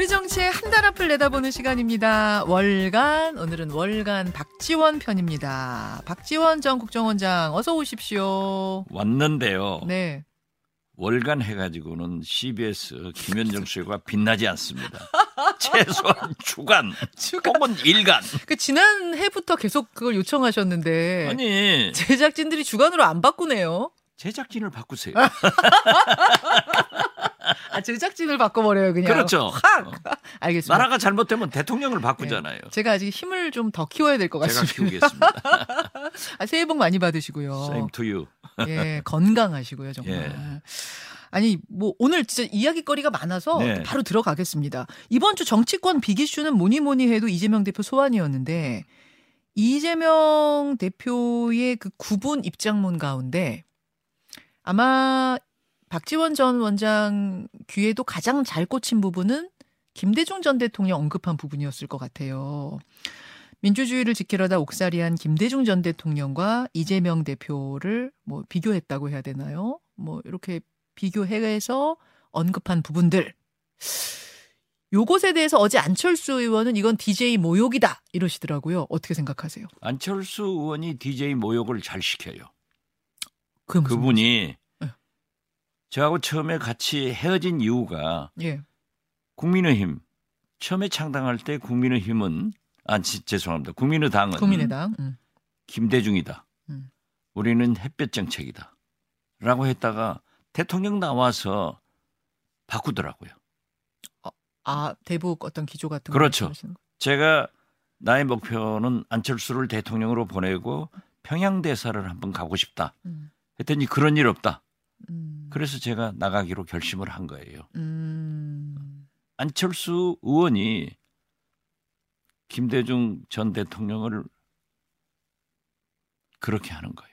우리 정치의 한 달 앞을 내다보는 시간입니다. 월간 오늘은 월간 박지원 편입니다. 박지원 전 국정원장 어서 오십시오. 왔는데요. 네. 월간 해가지고는 CBS 김현정 씨가 빛나지 않습니다. 최소한 주간, 주간. 혹은 일간. 그 지난 해부터 계속 그걸 요청하셨는데 아니 제작진들이 주간으로 안 바꾸네요. 제작진을 바꾸세요. 아 제작진을 바꿔버려요 그냥. 그렇죠. 확. 어. 알겠습니다. 나라가 잘못되면 대통령을 바꾸잖아요. 제가 아직 힘을 좀 더 키워야 될것 제가 같습니다. 키우겠습니다. 아, 새해 복 많이 받으시고요. Same to you. 예, 건강하시고요, 정말. 예. 아니, 뭐, 오늘 진짜 이야기거리가 많아서 네. 바로 들어가겠습니다. 이번 주 정치권 빅이슈는 뭐니 뭐니 해도 이재명 대표 소환이었는데, 이재명 대표의 그 구분 입장문 가운데, 아마 박지원 전 원장 귀에도 가장 잘 꽂힌 부분은 김대중 전 대통령 언급한 부분이었을 것 같아요. 민주주의를 지키려다 옥살이한 김대중 전 대통령과 이재명 대표를 뭐 비교했다고 해야 되나요? 뭐 이렇게 비교해서 언급한 부분들. 요것에 대해서 어제 안철수 의원은 이건 DJ 모욕이다 이러시더라고요. 어떻게 생각하세요? 안철수 의원이 DJ 모욕을 잘 시켜요. 그 그분이 네. 저하고 처음에 같이 헤어진 이유가 예. 국민의힘 처음에 창당할 때 국민의힘은 아 지- 죄송합니다. 국민의당은 국민의당. 음. 김대중이다. 음. 우리는 햇볕 정책이다. 라고 했다가 대통령 나와서 바꾸더라고요. 아 대북 어떤 기조 같은 거 그렇죠. 제가 나의 목표는 안철수를 대통령으로 보내고 평양 대사를 한번 가고 싶다. 음. 했더니 그런 일 없다. 음. 그래서 제가 나가기로 결심을 한 거예요. 음. 안철수 의원이 김대중 전 대통령을 그렇게 하는 거예요.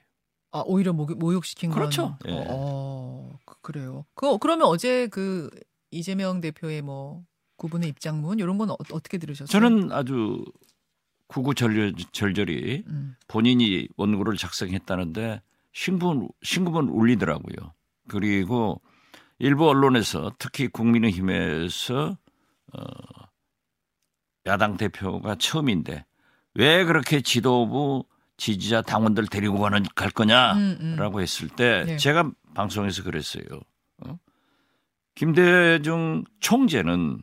아 오히려 모욕, 모욕시킨 그렇죠. 건. 예. 어, 그- 그래요. 그 그러면 어제 그 이재명 대표의 뭐 구분의 입장문 이런 건 어, 떻게 들으셨어요? 저는 아주 구구절절히 음. 본인이 원고를 작성했다는데 신분 신금은 울리더라고요. 그리고 일부 언론에서 특히 국민의힘에서 어, 야당 대표가 처음인데 왜 그렇게 지도부 지지자 당원들 데리고 가는 갈 거냐라고 음, 음. 했을 때 네. 제가 방송에서 그랬어요. 어? 김대중 총재는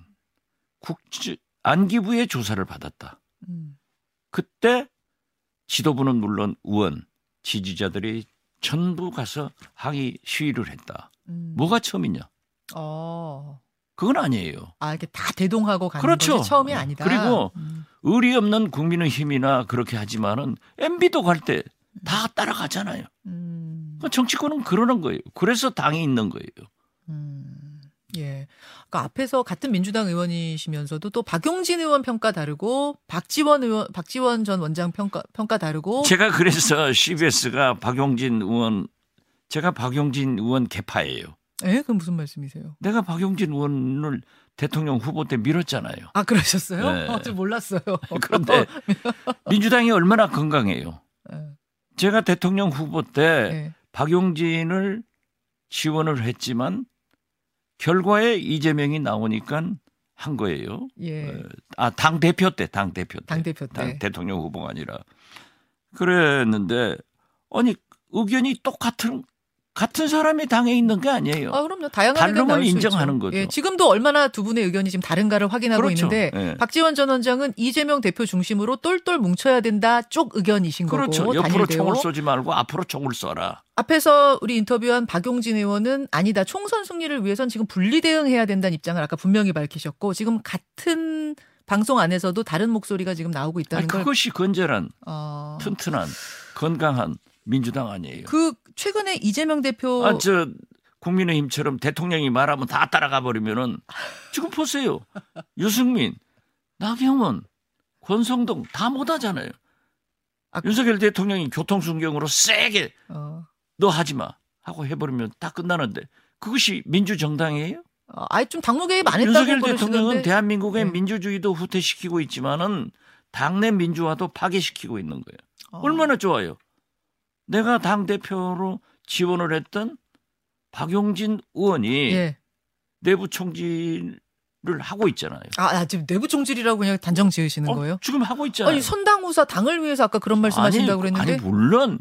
국지 안기부의 조사를 받았다. 음. 그때 지도부는 물론 의원 지지자들이 전부 가서 항의 시위를 했다. 음. 뭐가 처음이냐? 어. 그건 아니에요. 아 이렇게 다 대동하고 가는 그렇죠. 것이 처음이 아니다. 그리고 음. 의리 없는 국민의 힘이나 그렇게 하지만은 MB도 갈 때 다 따라가잖아요. 음. 그 정치권은 그러는 거예요. 그래서 당이 있는 거예요. 음. 예. 그 앞에서 같은 민주당 의원이시면서도 또 박용진 의원 평가 다르고 박지원 의원 박지원 전 원장 평가 평가 다르고 제가 그래서 CBS가 박용진 의원 제가 박용진 의원 개파예요. 예? 그건 무슨 말씀이세요? 내가 박용진 의원을 대통령 후보 때 밀었잖아요. 아 그러셨어요? 네. 어, 저 몰랐어요. 그런데 민주당이 얼마나 건강해요. 예. 제가 대통령 후보 때 예. 박용진을 지원을 했지만 결과에 이재명이 나오니까 한 거예요. 예. 아, 당 대표 때, 당 대표 때. 당 대표 때. 당 대통령 후보가 아니라. 그랬는데 아니 의견이 똑같은 같은 사람이 당에 있는 게 아니에요. 아 그럼요. 다양한 수 인정하는. 거죠. 예, 지금도 얼마나 두 분의 의견이 지금 다른가를 확인하고 그렇죠. 있는데 예. 박지원 전 원장은 이재명 대표 중심으로 똘똘 뭉쳐야 된다 쪽 의견이신 그렇죠. 거고 옆으로. 총을 쏘지 말고 앞으로 총을 쏴라. 앞에서 우리 인터뷰한 박용진 의원은 아니다. 총선 승리를 위해선 지금 분리 대응해야 된다는 입장을 아까 분명히 밝히셨고 지금 같은 방송 안에서도 다른 목소리가 지금 나오고 있다는 아니, 걸 그것이 건전한, 어, 튼튼한, 건강한 민주당 아니에요. 그 최근에 이재명 대표 아, 저 국민의힘처럼 대통령이 말하면 다 따라가 버리면은 지금 보세요. 유승민, 나경원, 권성동 다 못하잖아요. 아, 윤석열 대통령이 교통순경으로 세게 어, 너 하지 마 하고 해버리면 다 끝나는데 그것이 민주정당이에요? 어, 아예 좀 당무 개입 안 했다고 윤석열 대통령은 대한민국의 네. 민주주의도 후퇴시키고 있지만은 당내 민주화도 파괴시키고 있는 거예요. 어, 얼마나 좋아요. 내가 당 대표로 지원을 했던 박용진 의원이 예. 내부 총질 하고 있잖아요. 아, 아, 지금 내부 총질이라고 그냥 단정 지으시는 어, 거예요? 지금 하고 있잖아요. 아니 선당후사 당을 위해서 아까 그런 말씀하신다고 그랬는데 아니 물론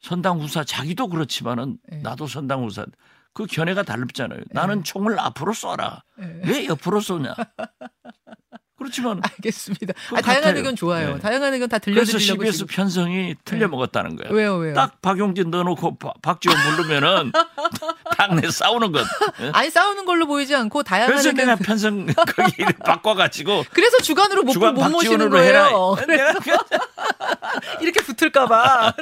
선당후사 자기도 그렇지만은 네. 나도 선당후사 그 견해가 다릅잖아요. 나는 총을 앞으로 쏴라. 네. 왜 옆으로 쏘냐? 그렇지만 알겠습니다. 아, 다양한 같아요. 의견 좋아요. 네. 다양한 의견 다 그래서 들려드리려고 CBS 지금. 편성이 틀려 먹었다는 거예요. 왜요, 왜요? 딱 박용진 넣어놓고 바- 박지원 부르면은 당내 싸우는 것. 예? 아니 싸우는 걸로 보이지 않고 다양한 그래서 의견 내가 편성 거기를 바꿔가지고 그래서 주간으로 못, 주간 못 모시는. 거예요. 내가 이렇게 붙을까봐.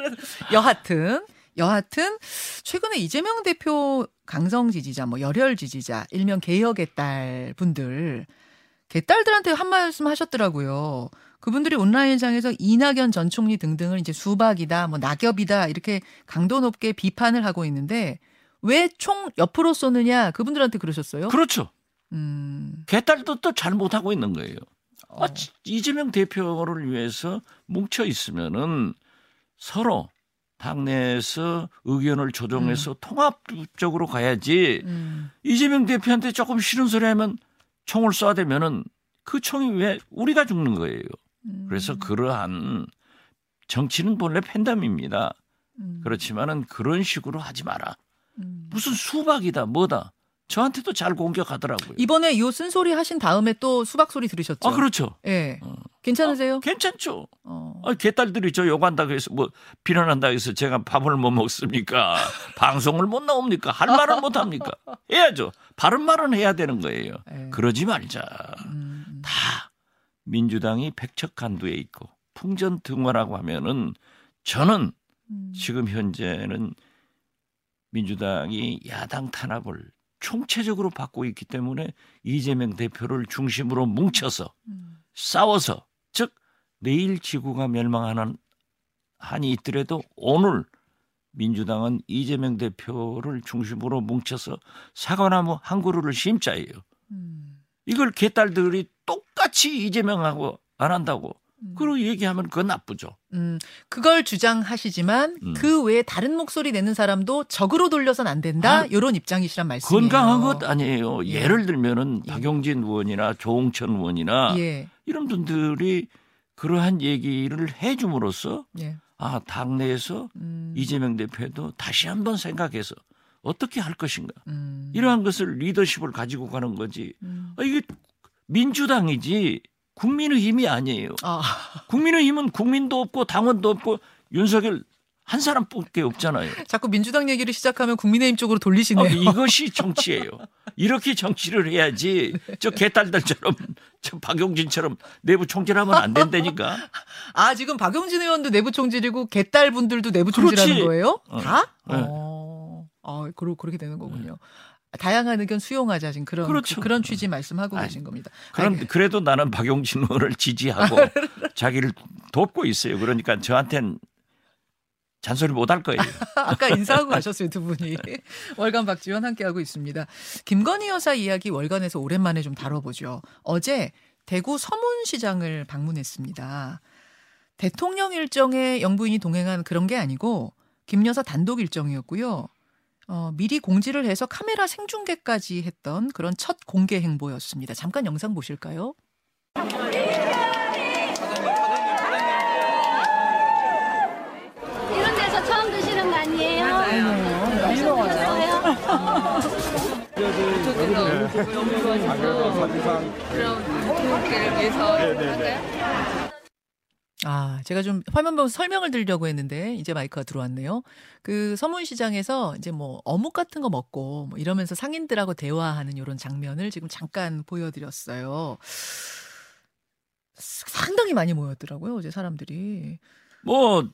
여하튼, 여하튼, 최근에 이재명 대표 강성 지지자, 뭐 열혈 지지자, 일명 개혁의 딸 분들, 개딸들한테 한 말씀 하셨더라고요. 그분들이 온라인상에서 이낙연 전 총리 등등을 이제 수박이다, 뭐 낙엽이다, 이렇게 강도 높게 비판을 하고 있는데, 왜 총 옆으로 쏘느냐, 그분들한테 그러셨어요? 그렇죠. 음, 개딸도 또 잘 못하고 있는 거예요. 어. 아, 지- 이재명 대표를 위해서 뭉쳐 있으면은 서로 당내에서 의견을 조정해서 통합적으로 가야지. 음, 이재명 대표한테 조금 싫은 소리 하면 총을 쏴대면은 그 총이 왜 우리가 죽는 거예요. 음, 그래서 그러한 정치는 본래 팬덤입니다. 음, 그렇지만은 그런 식으로 하지 마라. 음. 무슨 수박이다 뭐다. 저한테도 잘 공격하더라고요. 이번에 이 쓴소리 하신 다음에 또 수박 소리 들으셨죠? 아 그렇죠. 예. 어. 괜찮으세요? 괜찮죠. 어. 아, 개딸들이 저 욕한다고 해서 뭐 비난한다고 해서 제가 밥을 못 먹습니까? 방송을 못 나옵니까? 할 말은 못 합니까? 해야죠. 바른 말은 해야 되는 거예요. 예. 그러지 말자. 음, 다 민주당이 백척간두에 있고 풍전등화라고 하면은 저는 음. 지금 현재는 민주당이 야당 탄압을 총체적으로 받고 있기 때문에 이재명 대표를 중심으로 뭉쳐서 음. 싸워서 즉 내일 지구가 멸망하는 한이 있더라도 오늘 민주당은 이재명 대표를 중심으로 뭉쳐서 사과나무 한 그루를 심자예요. 음. 이걸 개딸들이 똑같이 이재명하고 안 한다고 음. 그러고 얘기하면 그건 나쁘죠. 음, 그걸 주장하시지만 음. 그 외에 다른 목소리 내는 사람도 적으로 돌려선 안 된다. 아, 이런 입장이시란 말씀이에요. 건강한 것 아니에요. 예. 예를 들면은 예. 박용진 의원이나 조홍천 의원이나 예. 이런 분들이 그러한 얘기를 해줌으로써 예. 아 당내에서 음. 이재명 대표도 다시 한번 생각해서 어떻게 할 것인가 음. 이러한 것을 리더십을 가지고 가는 거지. 음. 아, 이게 민주당이지 국민의힘이 아니에요. 아, 국민의힘은 국민도 없고 당원도 없고 윤석열 한 사람밖에 없잖아요. 자꾸 민주당 얘기를 시작하면 국민의힘 쪽으로 아, 돌리시네요. 이것이 정치예요. 이렇게 정치를 해야지 저 개딸들처럼 저 박용진처럼 내부 총질하면 안 된다니까. 아, 지금 박용진 의원도 내부 총질이고 개딸 분들도 내부 총질하는 그렇지. 거예요? 어. 다? 네. 어. 아, 그러, 그렇게 되는 거군요. 다양한 의견 수용하자 지금 그런 그렇죠. 그, 런 취지 말씀하고 아이, 계신 겁니다. 그런 알겠- 그래도 나는 박용진 의원을 지지하고 자기를 돕고 있어요. 그러니까 저한테는 잔소리 못 할 거예요. 아까 인사하고 가셨어요 두 분이 월간 박지원 함께 하고 있습니다. 김건희 여사 이야기 월간에서 오랜만에 좀 다뤄보죠. 어제 대구 서문시장을 방문했습니다. 대통령 일정에 영부인이 동행한 그런 게 아니고 김 여사 단독 일정이었고요. 어, 미리 공지를 해서 카메라 생중계까지 했던 그런 첫 공개 행보였습니다. 잠깐 영상 보실까요? 이런 데서 처음 드시는 거 아니에요? 아, 제가 좀 화면 보면서 설명을 드리려고 했는데 이제 마이크가 들어왔네요. 그 서문시장에서 이제 뭐 어묵 같은 거 먹고 뭐 이러면서 상인들하고 대화하는 이런 장면을 지금 잠깐 보여드렸어요. 상당히 많이 모였더라고요, 어제 사람들이. 뭐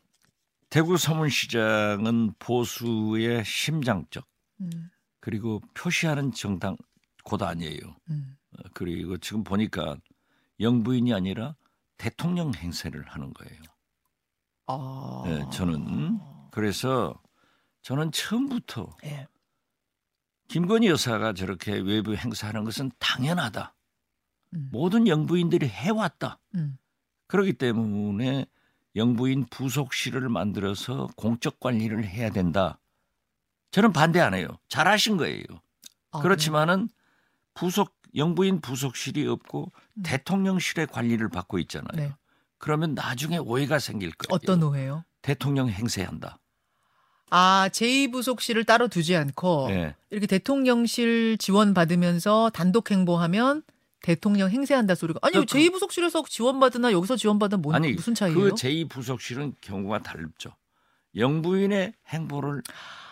대구 서문시장은 보수의 심장적 음, 그리고 표시하는 정당 곳 아니에요. 음, 어, 그리고 지금 보니까 영부인이 아니라 대통령 행세를 하는 거예요. 아. 네, 저는 그래서 저는 처음부터 예. 김건희 여사가 저렇게 외부 행사하는 것은 당연하다. 음, 모든 영부인들이 해왔다. 음, 그렇기 때문에 영부인 부속실을 만들어서 공적 관리를 해야 된다. 저는 반대 안 해요. 잘하신 거예요. 아, 그렇지만은 부속 영부인 부속실이 없고 음. 대통령실의 관리를 받고 있잖아요. 네. 그러면 나중에 오해가 생길 거예요. 어떤 오해요? 대통령 행세한다. 아, 제2부속실을 따로 두지 않고 예. 이렇게 대통령실 지원 받으면서 단독 행보하면 대통령 행세한다 소리가 아니 그- 제2부속실에서 지원받으나 여기서 지원받으면 뭔 아니 무슨 차이예요? 그 제2부속실은 경우가 다르죠. 영부인의 행보를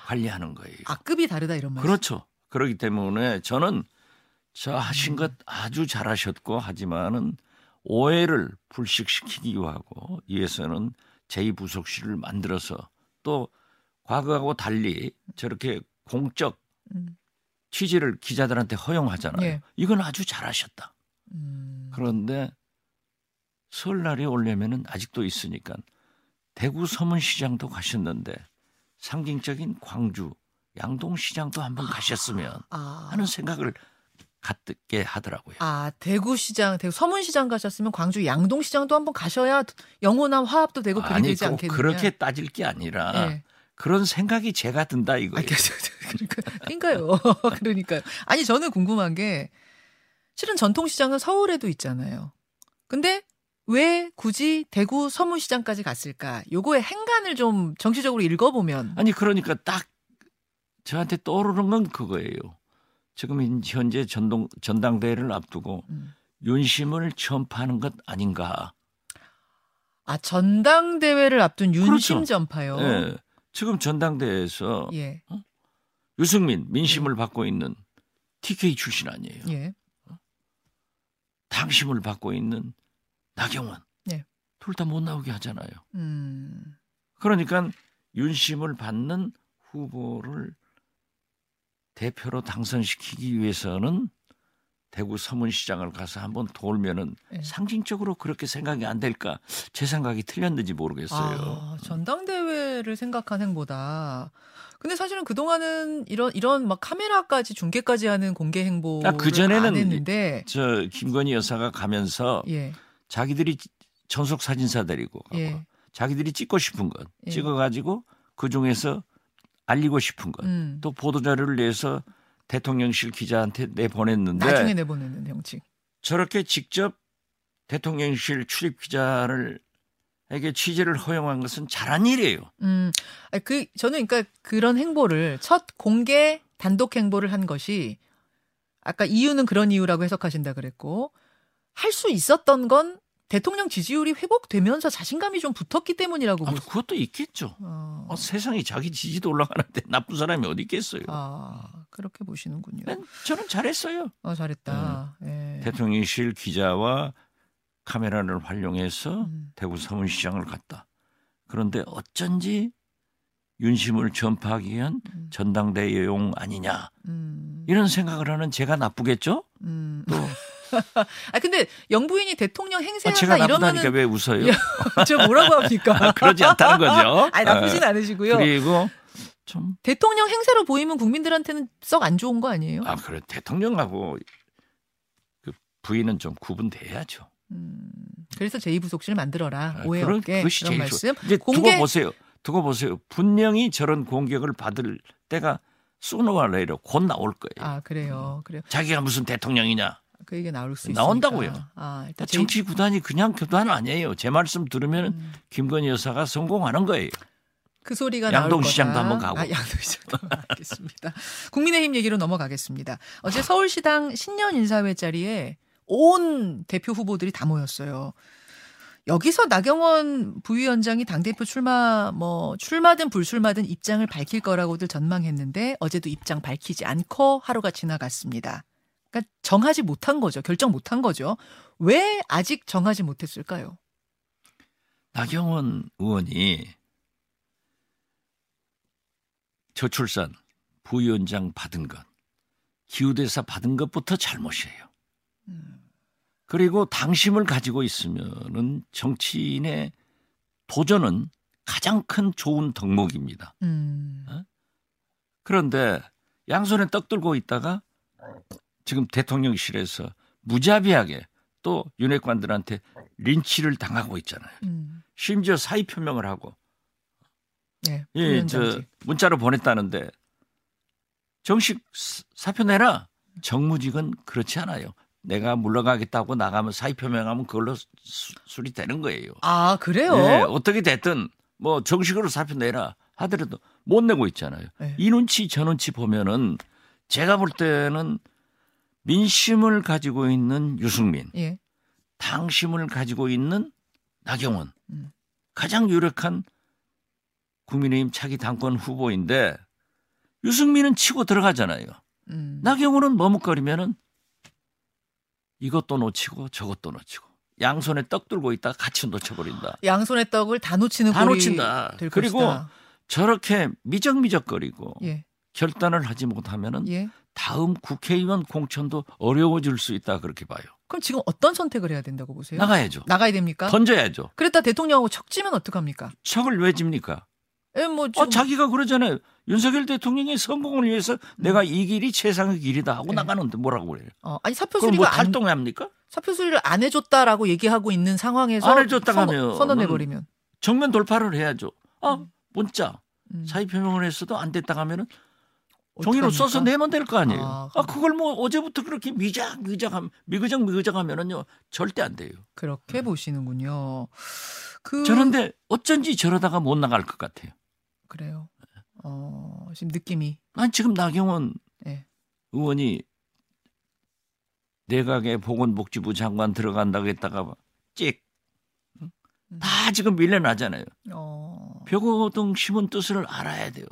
관리하는 거예요. 악급이 다르다 이런 말씀. 그렇죠. 그렇기 때문에 저는 저 음. 하신 것 아주 잘하셨고 하지만은 오해를 불식시키기 하고 위해서는 제2부속실을 만들어서 또 과거하고 달리 저렇게 공적 음. 취재를 기자들한테 허용하잖아요. 예. 이건 아주 잘하셨다. 음. 그런데 설날이 오려면은 아직도 있으니까 대구 서문시장도 가셨는데 상징적인 광주 양동시장도 한번 가셨으면 아. 하는 생각을 갖게 하더라고요. 아, 대구시장, 대구 서문시장 가셨으면 광주 양동시장도 한번 가셔야 영원한 화합도 되고 그리 되지 꼭 않겠느냐. 그렇게 따질 게 아니라 예. 그런 생각이 제가 든다 아, 이거예요. 그러니까, 그러니까 요. 그러니까요. 아니 저는 궁금한 게 실은 전통시장은 서울에도 있잖아요. 근데 왜 굳이 대구 서문시장까지 갔을까? 요거의 행간을 좀 정치적으로 읽어보면 아니 그러니까 딱 저한테 떠오르는 건 그거예요. 지금 현재 전동 전당대회를 앞두고 음. 윤심을 전파하는 것 아닌가. 아 전당대회를 앞둔 윤심 그렇죠. 전파요. 예. 지금 전당대회에서 예, 유승민 민심을 받고 있는 TK 출신 아니에요. 예. 당심을 받고 있는 나경원. 네. 둘다 못 나오게 하잖아요. 음, 그러니까 윤심을 받는 후보를 대표로 당선시키기 위해서는 대구 서문시장을 가서 한번 돌면은 네. 상징적으로 그렇게 생각이 안 될까 제 생각이 틀렸는지 모르겠어요. 아, 전당대회를 생각한 행보다. 근데 사실은 그 동안은 이런 이런 막 카메라까지 중계까지 하는 공개 행보를 아, 그 전에는 안 했는데, 저 김건희 여사가 가면서 예, 자기들이 전속 사진사 데리고 예. 자기들이 찍고 싶은 것 예. 찍어가지고 그 중에서 알리고 싶은 것 음. 또 보도 자료를 내서 대통령실 기자한테 내보냈는데 나중에 내보내는 형식. 저렇게 직접 대통령실 출입 기자를 에게 취재를 허용한 것은 잘한 일이에요. 음, 아니, 그 저는 그러니까 그런 행보를 첫 공개 단독 행보를 한 것이 아까 이유는 그런 이유라고 해석하신다 그랬고 할 수 있었던 건 대통령 지지율이 회복되면서 자신감이 좀 붙었기 때문이라고 아. 그것도 있겠죠. 어, 어, 세상에 자기 지지도 올라가는데 나쁜 사람이 어디 있겠어요. 아 그렇게 보시는군요. 난 저는 잘했어요. 어, 잘했다. 예. 네. 대통령실 기자와 카메라를 활용해서 음. 대구 서문시장을 갔다. 그런데 어쩐지 윤심을 전파하기 위한 음. 전당대회용 아니냐 음, 이런 생각을 하는 제가 나쁘겠죠? 음. 또 아 근데 영부인이 대통령 아, 행세한다 제가 이러면은 왜 웃어요? 저 뭐라고 합니까? 아, 그러지 않다는 거죠. 아니 나쁘진 예. 않으시고요. 그리고 좀 대통령 행세로 보이면 국민들한테는 썩 안 좋은 거 아니에요? 아, 그래 대통령하고 그 부인은 좀 구분돼야죠. 음, 그래서 제2부속실 만들어라. 아, 오해 그런- 없게 그것이 그런 제일 말씀. 좋- 이제 공개 두고 보세요. 두고 보세요. 분명히 저런 공격을 받을 때가 sooner or later 곧 나올 거예요. 아 그래요, 그래요. 자기가 무슨 대통령이냐? 그 얘기 나올 수. 나온다고요. 아 일단 제- 정치 구단이 그냥 구단 아니에요. 제 말씀 들으면 음, 김건희 여사가 성공하는 거예요. 그 소리가 양동시장도. 한번 가고. 아, 양동시장도 알겠습니다. 국민의힘 얘기로 넘어가겠습니다. 어제 서울시당 신년 인사회 자리에 온 대표 후보들이 다 모였어요. 여기서 나경원 부위원장이 당대표 출마, 뭐, 출마든 불출마든 입장을 밝힐 거라고들 전망했는데 어제도 입장 밝히지 않고 하루가 지나갔습니다. 그러니까 정하지 못한 거죠. 결정 못한 거죠. 왜 아직 정하지 못했을까요? 나경원 의원이 저출산 부위원장 받은 것, 기후대사 받은 것부터 잘못이에요. 그리고 당심을 가지고 있으면은 정치인의 도전은 가장 큰 좋은 덕목입니다. 음, 그런데 양손에 떡 들고 있다가 지금 대통령실에서 무자비하게 또 윤핵관들한테 린치를 당하고 있잖아요. 음. 심지어 사의 표명을 하고 네. 예, 저. 문자로 보냈다는데 정식 사- 사표 내라. 정무직은 그렇지 않아요. 내가 물러가겠다고 나가면 사의 표명하면 그걸로 수, 술이 되는 거예요. 아 그래요? 예, 어떻게 됐든 뭐 정식으로 사표 내라 하더라도 못 내고 있잖아요. 네. 이 눈치 저 눈치 보면은 제가 볼 때는 민심을 가지고 있는 유승민, 예. 당심을 가지고 있는 나경원 음. 가장 유력한 국민의힘 차기 당권 후보인데 유승민은 치고 들어가잖아요. 음. 나경원은 머뭇거리면은 이것도 놓치고 저것도 놓치고 양손에 떡 들고 있다가 같이 놓쳐버린다. 양손의 떡을 다 놓치는 다 놓친다. 될 그리고 것이다. 저렇게 미적미적거리고 예. 결단을 하지 못하면은 예. 다음 국회의원 공천도 어려워질 수 있다 그렇게 봐요. 그럼 지금 어떤 선택을 해야 된다고 보세요? 나가야죠. 나가야 됩니까? 던져야죠. 그랬다 대통령하고 척지면 어떡합니까? 척을 왜 집니까? 예, 뭐 어, 지금 자기가 그러잖아요. 윤석열 대통령의 성공을 위해서 내가 이 길이 최상의 길이다 하고 네. 나가는데 뭐라고 그래요? 어, 아니 사표 수리가 뭐 안, 탈동합니까? 사표 수리를 안 해줬다라고 얘기하고 있는 상황에서 안 해줬다고 선- 하면 선언해 버리면 정면 돌파를 해야죠. 아, 음. 문자 음. 사의 표명을 했어도 안 됐다 하면은 종이로 어떡합니까? 써서 내면 될 거 아니에요. 아, 아, 그걸 뭐 어제부터 그렇게 미작 미작함 미그적 미그적하면은요 절대 안 돼요. 그렇게 보시는군요. 그 저런데 어쩐지 저러다가 못 나갈 것 같아요. 그래요. 어, 지금 느낌이 난 지금 나경원 예. 의원이 내각에 보건복지부 장관 들어간다고 했다가 찍. 응? 다 지금 밀려나잖아요. 어, 벽오동 심은 뜻을 알아야 돼요.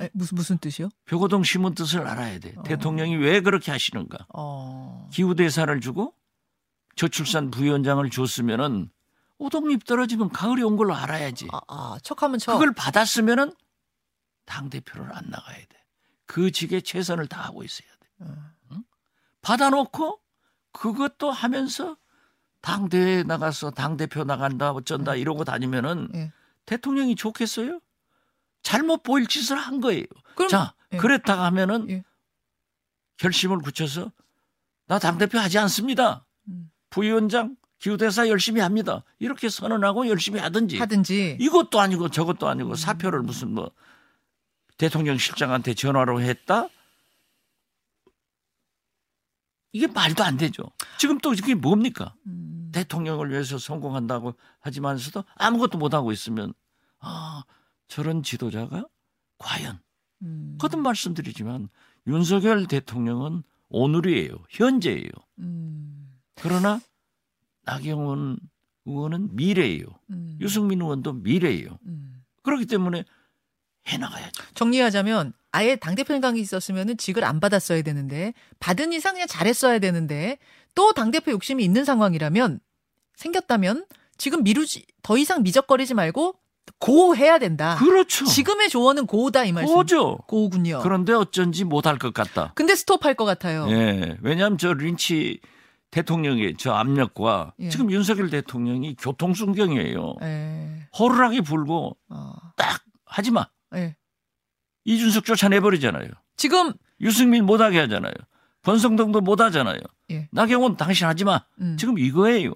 에, 무슨 무슨 뜻이요? 벽오동 심은 뜻을 알아야 돼. 어. 대통령이 왜 그렇게 하시는가? 어, 기후 대사를 주고 저출산 부위원장을 줬으면은 오동잎 떨어지면 가을이 온 걸로 알아야지. 아, 아 척하면 척. 그걸 받았으면은 당 대표를 안 나가야 돼. 그 직에 최선을 다하고 있어야 돼. 어. 받아놓고 그것도 하면서 당 대회에 나가서 당 대표 나간다 어쩐다 이러고 다니면은 예. 대통령이 좋겠어요? 잘못 보일 짓을 한 거예요. 그럼 자, 예. 그랬다가 하면은 예. 결심을 굳혀서 나 당 대표 하지 않습니다. 음. 부위원장 기후대사 열심히 합니다. 이렇게 선언하고 열심히 하든지 하든지 이것도 아니고 저것도 아니고 사표를 무슨 뭐 대통령 실장한테 전화로 했다? 이게 말도 안 되죠. 지금 또 그게 뭡니까? 음, 대통령을 위해서 성공한다고 하지만서도 아무것도 못하고 있으면 아 저런 지도자가 과연 음, 거듭 말씀드리지만 윤석열 대통령은 오늘이에요. 현재예요. 음, 그러나 나경원 의원은 미래예요. 음, 유승민 의원도 미래예요. 음. 그렇기 때문에 해나가야죠. 정리하자면 아예 당대표 생각이 있었으면 직을 안 받았어야 되는데 받은 이상 그냥 잘했어야 되는데 또 당대표 욕심이 있는 상황이라면 생겼다면 지금 미루지 더 이상 미적거리지 말고 고해야 된다. 그렇죠. 지금의 조언은 고다 이 말씀. 고죠. 고군요. 그런데 어쩐지 못할 것 같다. 근데 스톱할 것 같아요. 예. 왜냐하면 저 린치 대통령의 저 압력과 예. 지금 윤석열 대통령이 교통순경이에요. 예. 호루라기 불고 어, 딱 하지 마. 예. 이준석 쫓아내버리잖아요. 지금 유승민 못하게 하잖아요. 권성동도 못하잖아요. 예. 나경원 당신 하지 마. 음. 지금 이거예요.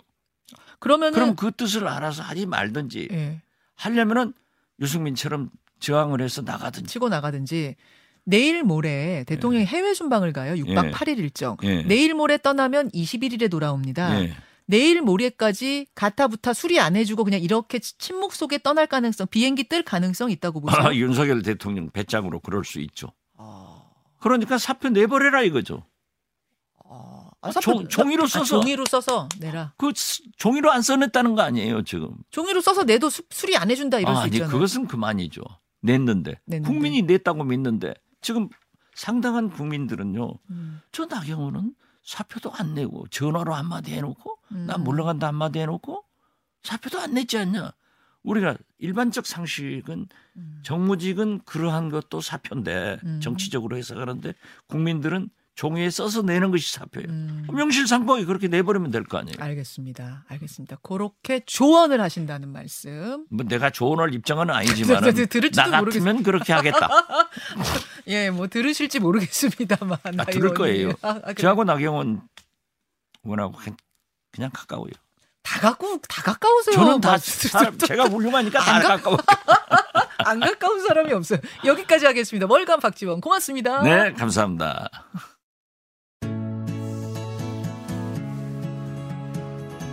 그러면은 그럼 그 뜻을 알아서 하지 말든지 예. 하려면은 유승민처럼 저항을 해서 나가든지. 치고 나가든지 내일 모레 대통령이 해외 순방을 가요. 6박 예. 8일 일정. 예. 내일 모레 떠나면 21일에 돌아옵니다. 예. 내일 모레까지 가타부타 수리 안 해주고 그냥 이렇게 침묵 속에 떠날 가능성, 비행기 뜰 가능성 있다고 보세요. 아, 윤석열 대통령 배짱으로 그럴 수 있죠. 아, 그러니까 사표 내버려라 이거죠. 아, 아, 종- 종이로 아, 써서. 종이로 써서 내라. 그 스- 종이로 안 써냈다는 거 아니에요 지금. 종이로 써서 내도 수, 수리 안 해준다 이럴 아, 수 아니 있잖아요. 그것은 그만이죠. 냈는데. 냈는데. 국민이 냈다고 믿는데 지금 상당한 국민들은요. 음, 저 나경원은 사표도 안 내고 전화로 한마디 해놓고 음. 난 물러간다 한마디 해놓고 사표도 안 냈지 않냐. 우리가 일반적 상식은 음. 정무직은 그러한 것도 사표인데 음. 정치적으로 해석하는데 국민들은 종이에 써서 내는 것이 사표예요. 음. 명실상부하게 그렇게 내버리면 될 거 아니에요. 알겠습니다. 알겠습니다. 그렇게 조언을 하신다는 말씀. 뭐 내가 조언할 입장은 아니지만 나 같으면 모르겠어요. 그렇게 하겠다. 예, 뭐 들으실지 모르겠습니다만. 아, 들을. 거예요. 아, 아. 저하고 나경원 의원하고 그냥, 가까워요. 다 갖고 다 가까우세요. 저는 다막 사람, 제가 훌륭하니까 다안 가- 가까워. 안 가까운 사람이 없어요. 여기까지 하겠습니다. 월간 박지원 고맙습니다. 네, 감사합니다.